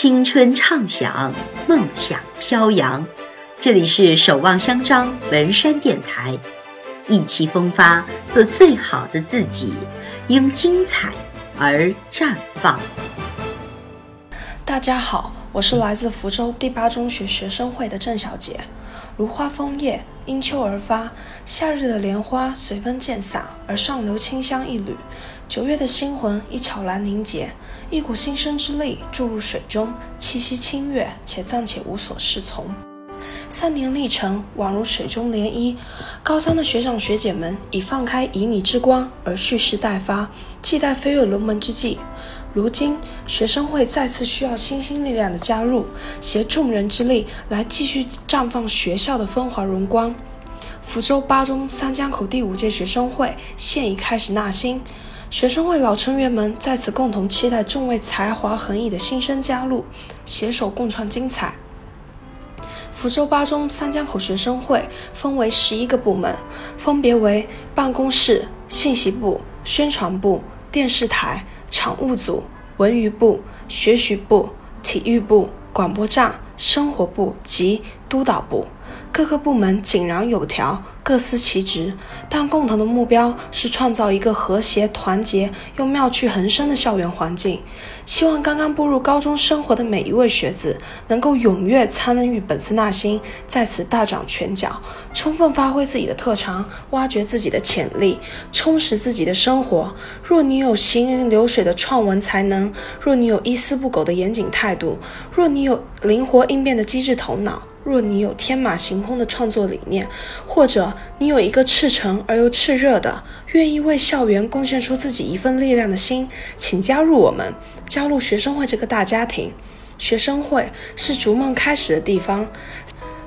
青春畅想，梦想飘扬。这里是守望相张文山电台，意气风发，做最好的自己，因精彩而绽放。大家好，我是来自福州第八中学学生会的郑小杰。如花枫叶，因秋而发。夏日的莲花随风渐洒，而上流清香一缕。九月的星魂一悄然凝结，一股新生之力注入水中，气息清越，且暂且无所适从。三年历程宛如水中涟漪，高三的学长学姐们已放开旖旎之光而蓄势待发，期待飞跃龙门之际。如今学生会再次需要新兴力量的加入，携众人之力来继续绽放学校的风华荣光。福州八中三江口第五届学生会现已开始纳新。学生会老成员们在此共同期待众位才华横溢的新生加入，携手共创精彩。福州八中三江口学生会分为十一个部门，分别为办公室、信息部、宣传部、电视台、常务组、文娱部、学习部、体育部、广播站、生活部及督导部。各个部门井然有条，各司其职，但共同的目标是创造一个和谐、团结又妙趣横生的校园环境。希望刚刚步入高中生活的每一位学子能够踊跃参与本次纳新，在此大展拳脚，充分发挥自己的特长，挖掘自己的潜力，充实自己的生活。若你有行云流水的创文才能，若你有一丝不苟的严谨态度，若你有灵活应变的机智头脑。若你有天马行空的创作理念，或者你有一个赤诚而又炽热的、愿意为校园贡献出自己一份力量的心，请加入我们，加入学生会这个大家庭。学生会是逐梦开始的地方。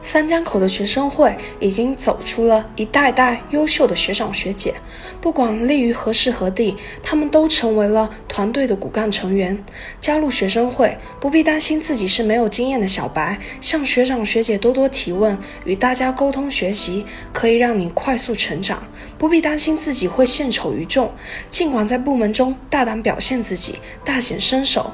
三江口的学生会已经走出了一代代优秀的学长学姐，不管立于何时何地，他们都成为了团队的骨干成员。加入学生会，不必担心自己是没有经验的小白，向学长学姐多多提问，与大家沟通学习，可以让你快速成长。不必担心自己会献丑于众，尽管在部门中大胆表现自己，大显身手。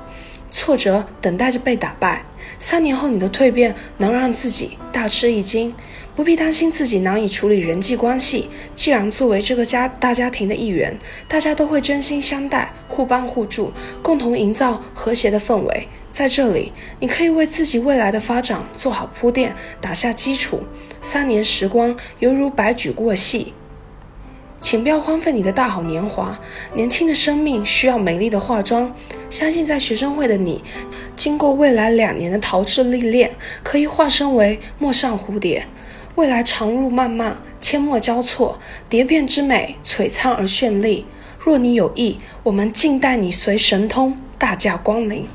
挫折等待着被打败。三年后，你的蜕变能让自己大吃一惊，不必担心自己难以处理人际关系。既然作为这个家大家庭的一员，大家都会真心相待，互帮互助，共同营造和谐的氛围。在这里，你可以为自己未来的发展做好铺垫，打下基础。三年时光犹如白驹过隙。请不要荒废你的大好年华，年轻的生命需要美丽的化妆。相信在学生会的你，经过未来两年的陶冶历练，可以化身为陌上蝴蝶。未来长路漫漫，阡陌交错，蝶变之美璀璨而绚丽。若你有意，我们静待你随神通大驾光临。